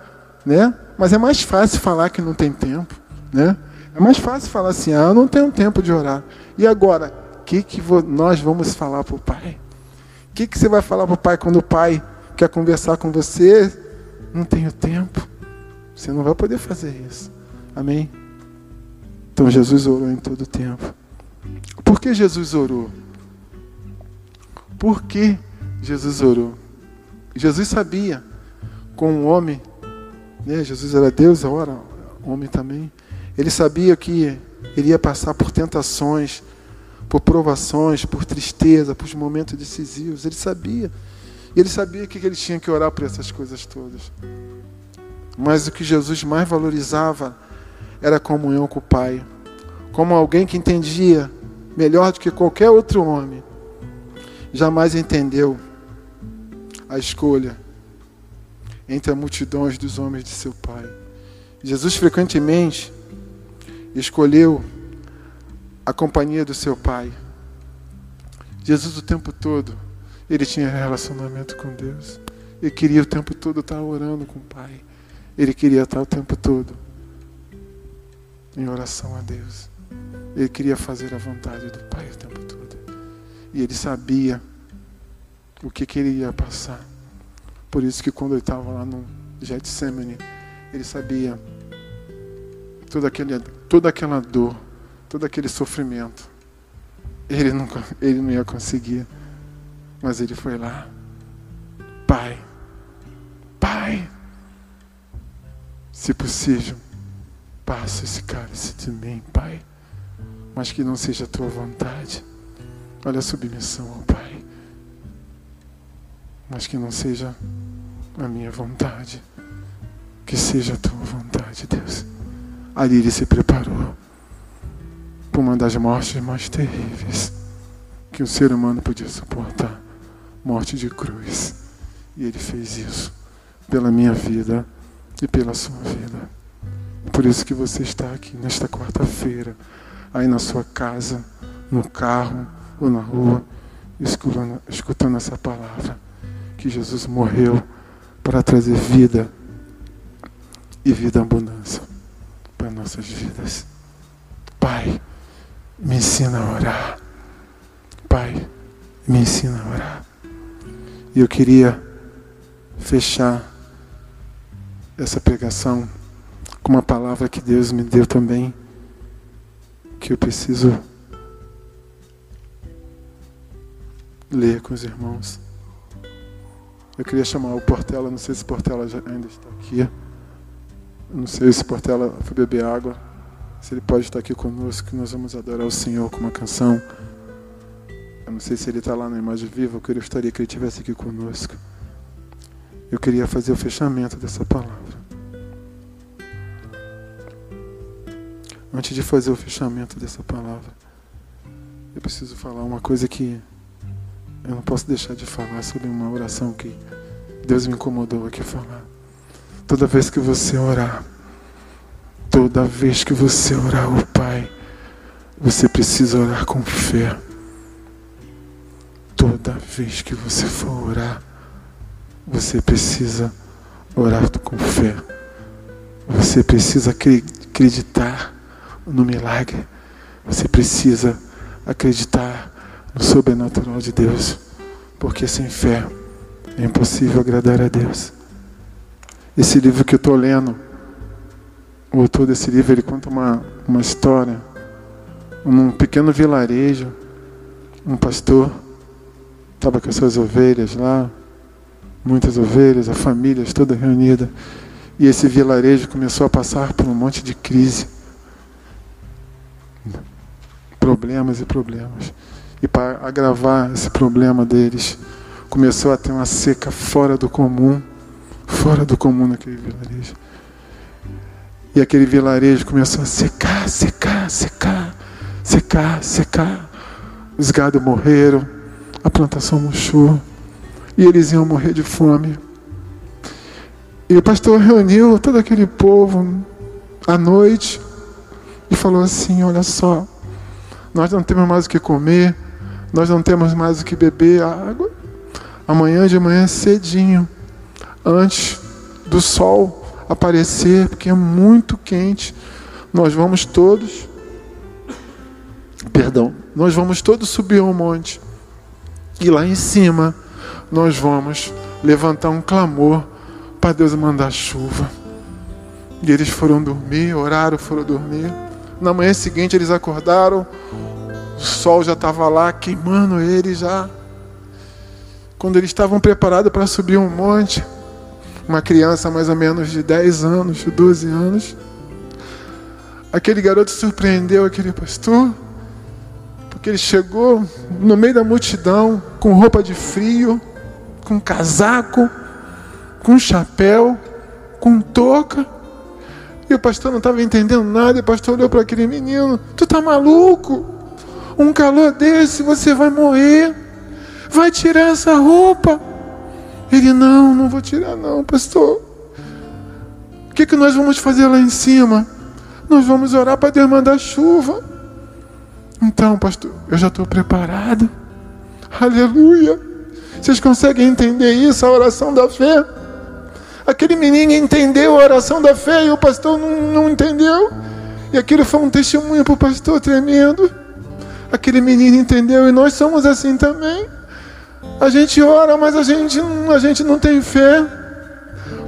né? Mas é mais fácil falar que não tem tempo, né? É mais fácil falar assim, ah, eu não tenho tempo de orar. E agora, o que, que nós vamos falar para o Pai? O que, que você vai falar para o Pai quando o Pai quer conversar com você? Não tenho tempo. Você não vai poder fazer isso. Amém? Então Jesus orou em todo tempo. Por que Jesus orou? Por que Jesus orou? Jesus sabia, com um homem, né? Jesus era Deus, agora homem também. Ele sabia que iria passar por tentações, por provações, por tristeza, por momentos decisivos. Ele sabia. E ele sabia que ele tinha que orar por essas coisas todas. Mas o que Jesus mais valorizava era a comunhão com o Pai. Como alguém que entendia melhor do que qualquer outro homem, jamais entendeu a escolha entre a multidões dos homens de seu Pai. Jesus frequentemente escolheu a companhia do seu Pai. Jesus o tempo todo, ele tinha relacionamento com Deus. Ele queria o tempo todo estar orando com o Pai. Ele queria estar o tempo todo em oração a Deus. Ele queria fazer a vontade do Pai o tempo todo. E ele sabia o que, que ele ia passar. Por isso que quando ele estava lá no Getsemane, ele sabia toda, aquele, toda aquela dor, todo aquele sofrimento. Ele não, ele não ia conseguir. Mas ele foi lá. Pai, Pai, se possível, passa esse cálice de mim, Pai. Mas que não seja a tua vontade. Olha a submissão ao Pai. Mas que não seja a minha vontade. Que seja a tua vontade, Deus. Ali ele se preparou para uma das mortes mais terríveis que o ser humano podia suportar morte de cruz. E ele fez isso pela minha vida e pela sua vida. Por isso que você está aqui nesta quarta-feira, aí na sua casa, no carro ou na rua, escutando, escutando essa palavra. Que Jesus morreu para trazer vida e vida abundância para nossas vidas. Pai, me ensina a orar. Pai, me ensina a orar. E eu queria fechar essa pregação com uma palavra que Deus me deu também, que eu preciso ler com os irmãos. Eu queria chamar o Portela, não sei se o Portela ainda está aqui. Não sei se o Portela foi beber água. Se ele pode estar aqui conosco, que nós vamos adorar o Senhor com uma canção. Eu não sei se ele está lá na imagem viva, eu gostaria que ele estivesse aqui conosco. Eu queria fazer o fechamento dessa palavra. Antes de fazer o fechamento dessa palavra, eu preciso falar uma coisa que eu não posso deixar de falar sobre uma oração que Deus me incomodou aqui falar. Toda vez que você orar, Toda vez que você orar ao Pai, você precisa orar com fé. Toda vez que você for orar, você precisa orar com fé. Você precisa acreditar no milagre. Você precisa acreditar no sobrenatural de Deus. Porque sem fé é impossível agradar a Deus. Esse livro que eu estou lendo, o autor desse livro, ele conta uma, uma história. Num pequeno vilarejo, um pastor estava com as suas ovelhas lá, muitas ovelhas, a família toda reunida. E esse vilarejo começou a passar por um monte de crise. Problemas e problemas. E para agravar esse problema deles, começou a ter uma seca fora do comum, fora do comum naquele vilarejo. E aquele vilarejo começou a secar, secar, secar, secar, secar. Os gados morreram, a plantação murchou, e eles iam morrer de fome. E o pastor reuniu todo aquele povo à noite e falou assim: Olha só, nós não temos mais o que comer, nós não temos mais o que beber água. Amanhã de manhã cedinho, antes do sol aparecer, porque é muito quente, nós vamos todos, perdão, nós vamos todos subir ao monte e lá em cima nós vamos levantar um clamor para Deus mandar chuva. E eles foram dormir, oraram, foram dormir. Na manhã seguinte eles acordaram, o sol já estava lá queimando eles já. Quando eles estavam preparados para subir um monte, uma criança mais ou menos de 10 anos, 12 anos, aquele garoto surpreendeu aquele pastor, porque ele chegou no meio da multidão com roupa de frio, com casaco, com chapéu, com touca. E o pastor não estava entendendo nada. E o pastor olhou para aquele menino: Tu tá maluco? Um calor desse, você vai morrer. Vai tirar essa roupa. Ele: Não, não vou tirar, não, pastor. O que, que nós vamos fazer lá em cima? Nós vamos orar para Deus mandar chuva. Então, pastor, eu já estou preparado. Aleluia. Vocês conseguem entender isso, a oração da fé? Aquele menino entendeu a oração da fé e o pastor não, não entendeu. E aquilo foi um testemunho para o pastor tremendo. Aquele menino entendeu e nós somos assim também. A gente ora, mas a gente, a gente não tem fé.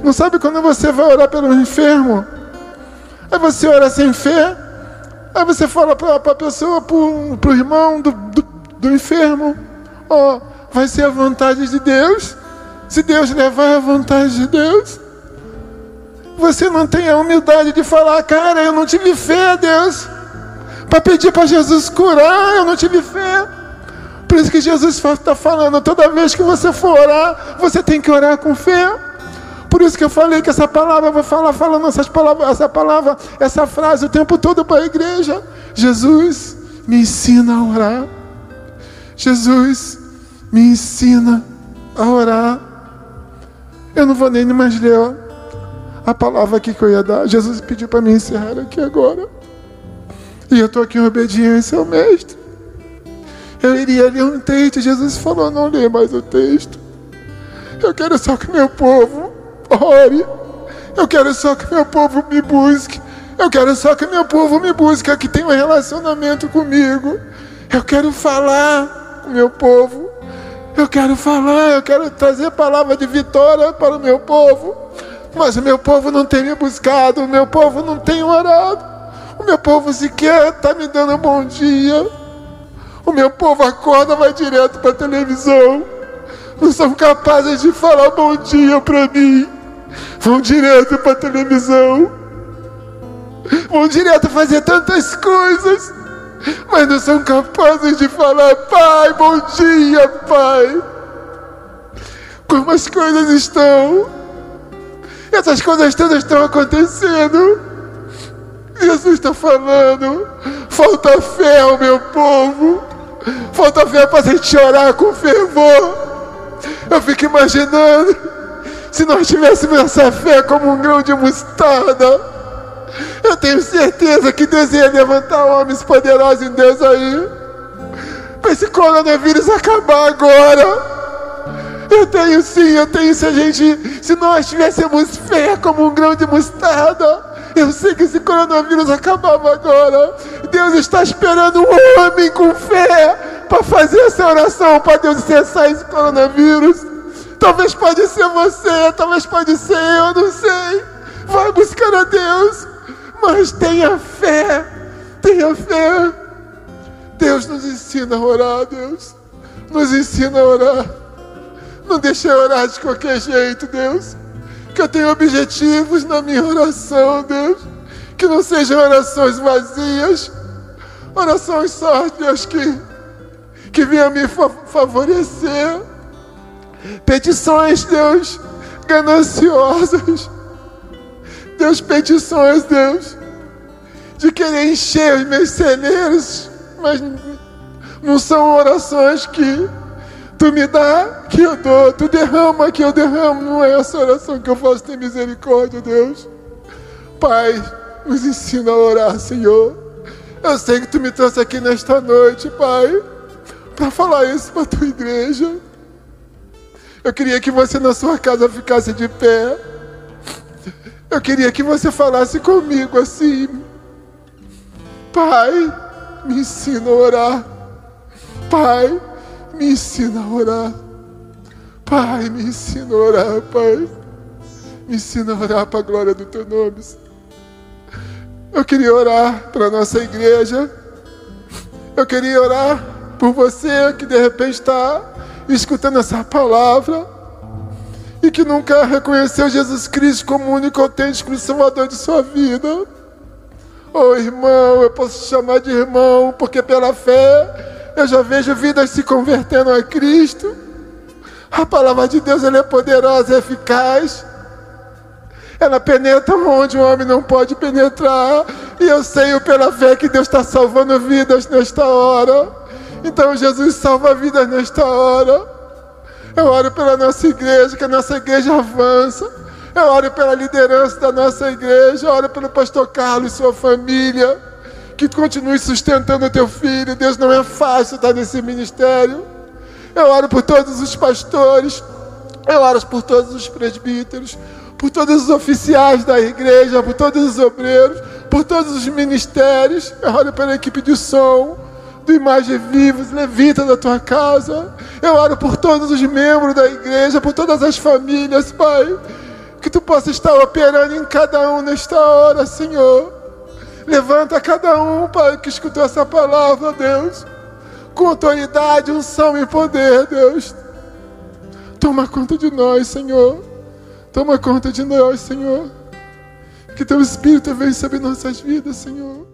Não sabe quando você vai orar pelo enfermo? Aí você ora sem fé. Aí você fala para a pessoa, para o irmão do, do, do enfermo: Ó, oh, vai ser a vontade de Deus. Se Deus levar a vontade de Deus, você não tem a humildade de falar, cara, eu não tive fé, Deus, para pedir para Jesus curar, eu não tive fé. Por isso que Jesus está falando, toda vez que você for orar, você tem que orar com fé. Por isso que eu falei que essa palavra, eu vou falar falando essas palavras, essa palavra, essa frase o tempo todo para a igreja. Jesus, me ensina a orar. Jesus, me ensina a orar. Eu não vou nem mais ler a palavra aqui que eu ia dar. Jesus pediu para me encerrar aqui agora. E eu estou aqui em obediência ao Mestre. Eu iria ler um texto. Jesus falou: não lê mais o texto. Eu quero só que meu povo ore. Eu quero só que meu povo me busque. Eu quero só que meu povo me busque, que tenha um relacionamento comigo. Eu quero falar com meu povo. Eu quero falar, eu quero trazer palavra de vitória para o meu povo. Mas o meu povo não tem me buscado, o meu povo não tem orado. Meu povo sequer está me dando um bom dia. O meu povo acorda, vai direto para a televisão. Não são capazes de falar bom dia para mim. Vão direto para a televisão. Vão direto fazer tantas coisas mas não são capazes de falar: Pai, bom dia, Pai. Como as coisas estão? Essas coisas todas estão acontecendo. Jesus está falando: falta fé ao meu povo, falta fé para a gente orar com fervor. Eu fico imaginando se nós tivéssemos essa fé como um grão de mostarda Eu tenho certeza que Deus ia levantar homens poderosos em Deus aí. Para esse coronavírus acabar agora. Eu tenho sim, eu tenho se a gente, se nós tivéssemos fé como um grão de mostarda, eu sei que esse coronavírus acabava agora. Deus está esperando um homem com fé para fazer essa oração para Deus cessar esse coronavírus. Talvez pode ser você, talvez pode ser eu, não sei. Vai buscar a Deus, mas tenha fé, tenha fé. Deus nos ensina a orar, Deus. Nos ensina a orar. Não deixe orar de qualquer jeito, Deus. Que eu tenha objetivos na minha oração, Deus. Que não sejam orações vazias. Orações só, Deus, que, que venham me favorecer. Petições, Deus, gananciosas. Deus, petições, Deus, de querer encher os meus celeiros, mas não são orações que Tu me dá, que eu dou. Tu derrama, que eu derramo. Não é essa oração que eu faço. Tem misericórdia, Deus. Pai, nos ensina a orar, Senhor. Eu sei que Tu me trouxe aqui nesta noite, Pai, para falar isso para Tua igreja. Eu queria que você na sua casa ficasse de pé. Eu queria que você falasse comigo assim. Pai, me ensina a orar. Pai, me ensina a orar. Pai, me ensina a orar, Pai. Me ensina a orar para a glória do Teu nome. Eu queria orar para a nossa igreja. Eu queria orar por você que de repente está escutando essa palavra e que nunca reconheceu Jesus Cristo como único autêntico Salvador de sua vida. Oh irmão, eu posso te chamar de irmão, porque pela fé eu já vejo vidas se convertendo a Cristo. A palavra de Deus ela é poderosa, é eficaz. Ela penetra onde o homem não pode penetrar. E eu sei pela fé que Deus está salvando vidas nesta hora. Então Jesus salva vidas nesta hora. Eu oro pela nossa igreja, que a nossa igreja avança. Eu oro pela liderança da nossa igreja. Eu oro pelo pastor Carlos e sua família que continue sustentando o teu filho. Deus, não é fácil estar nesse ministério. Eu oro por todos os pastores, eu oro por todos os presbíteros, por todos os oficiais da igreja, por todos os obreiros, por todos os ministérios. Eu oro pela equipe de som, do Imagem Vivos, levita da tua casa. Eu oro por todos os membros da igreja, por todas as famílias, Pai. Que tu possa estar operando em cada um nesta hora, Senhor. Levanta cada um, Pai, que escutou essa palavra, Deus, com autoridade, unção e poder, Deus. Toma conta de nós, Senhor. Toma conta de nós, Senhor. Que teu Espírito venha sobre nossas vidas, Senhor.